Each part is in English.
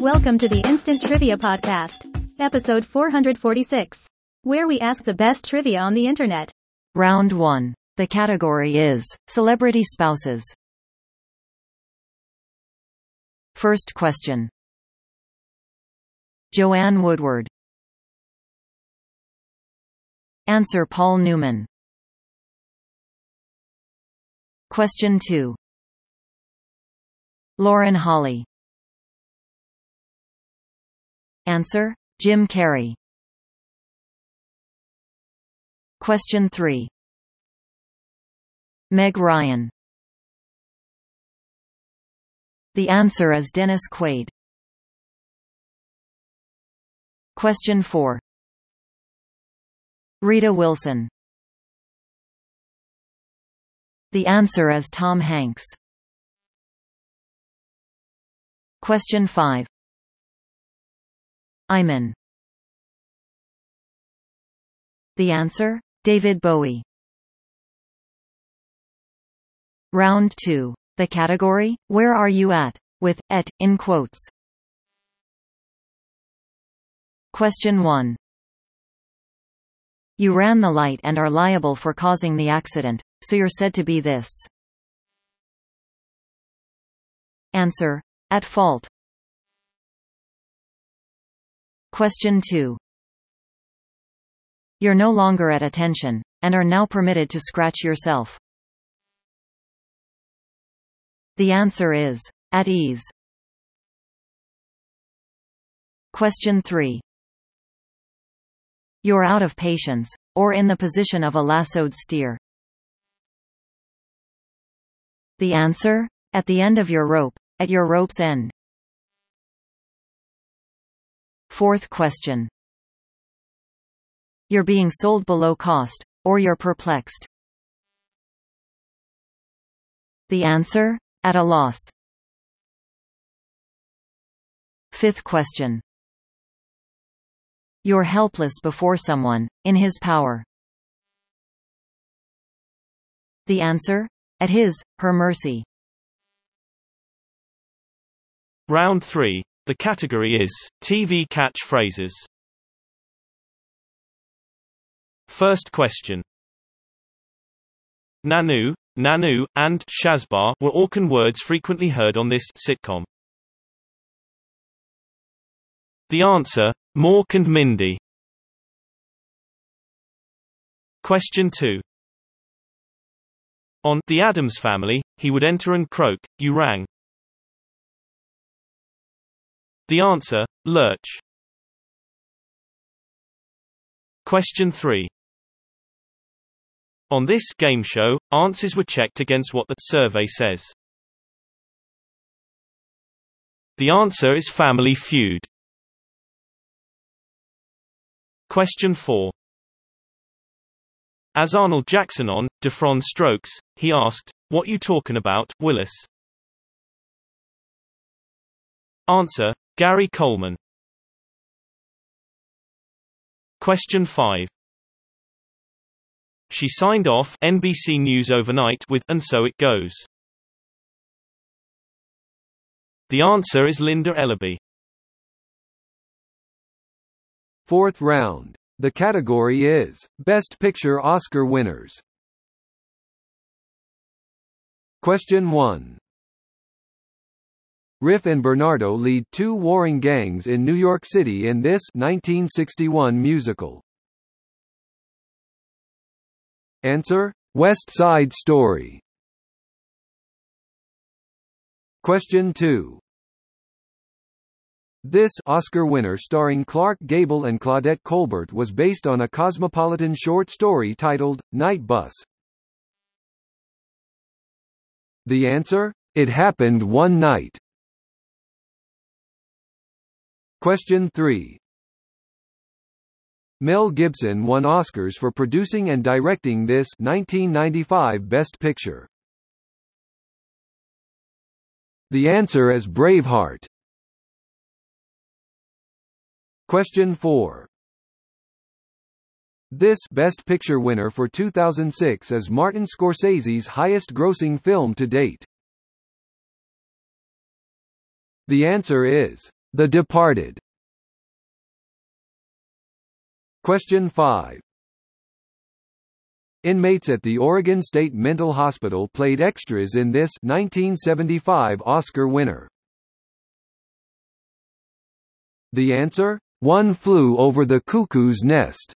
Welcome to the Instant Trivia Podcast, episode 446, where we ask the best trivia on the internet. Round 1. The category is Celebrity Spouses. First question. Joanne Woodward. Answer Paul Newman. Question 2. Lauren Holly. Answer: Jim Carrey. Question 3. Meg Ryan. The answer is Dennis Quaid. Question 4. Rita Wilson. The answer is Tom Hanks. Question 5. Iman. The answer? David Bowie. Round 2. The category, Where are you at? with et in quotes. Question 1. You ran the light and are liable for causing the accident, so you're said to be this. Answer. At fault. Question 2. You're no longer at attention, and are now permitted to scratch yourself. The answer is, at ease. Question 3. You're out of patience, or in the position of a lassoed steer. The answer? At the end of your rope, at your rope's end. Fourth question. You're being sold below cost, or you're perplexed. The answer? At a loss. Fifth question. You're helpless before someone, in his power. The answer? At his, her mercy. Round 3. The category is TV catchphrases. First question. Nanu, Nanu, and Shazbot were Orkan words frequently heard on this sitcom. The answer, Mork and Mindy. Question 2. On The Addams Family, he would enter and croak, you rang. The answer, Lurch. Question 3. On this game show, answers were checked against what the survey says. The answer is Family Feud. Question 4. As Arnold Jackson on Diff'rent Strokes, he asked, What you talking about, Willis? Answer, Gary Coleman. Question 5. She signed off NBC News Overnight with And So It Goes. The answer is Linda Ellerbee. Fourth round. The category is Best Picture Oscar winners. Question 1. Riff and Bernardo lead two warring gangs in New York City in this 1961 musical. Answer: West Side Story. Question 2. This Oscar winner starring Clark Gable and Claudette Colbert was based on a cosmopolitan short story titled, Night Bus. The answer? It happened one night. Question 3. Mel Gibson won Oscars for producing and directing this 1995 Best Picture. The answer is Braveheart. Question 4. This Best Picture winner for 2006 is Martin Scorsese's highest-grossing film to date. The answer is The Departed. Question 5. Inmates at the Oregon State Mental Hospital played extras in this 1975 Oscar winner. The answer? One flew over the cuckoo's nest.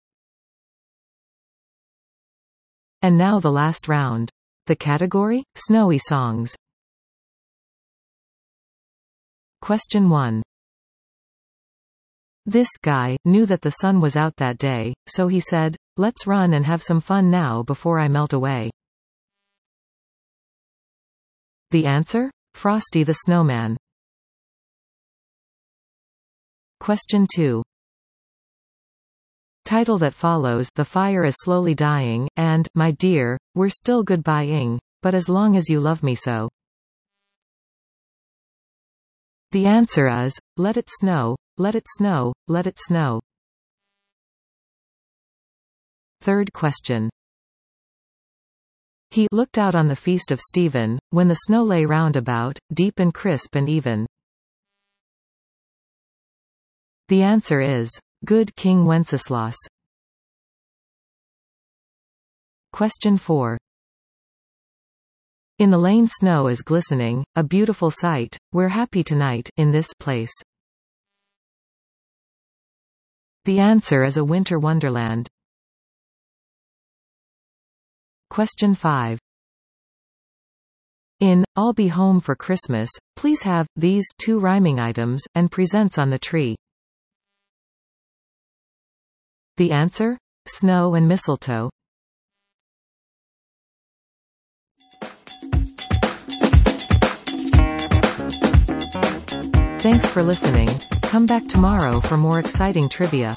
And now the last round. The category? Snowy songs. Question 1. This guy knew that the sun was out that day, so he said, let's run and have some fun now before I melt away. The answer? Frosty the Snowman. Question 2. Title that follows The Fire is Slowly Dying, and, My Dear, We're Still Goodbying, but as long as you love me so. The answer is, Let It Snow, Let It Snow, Let It Snow. Third question. He looked out on the feast of Stephen, when the snow lay round about, deep and crisp and even. The answer is, Good King Wenceslas. Question 4. In the lane snow is glistening, a beautiful sight, we're happy tonight, in this place. The answer is a winter wonderland. Question 5. In, I'll be home for Christmas, please have, these two rhyming items, and presents on the tree. The answer? Snow and mistletoe. Thanks for listening. Come back tomorrow for more exciting trivia.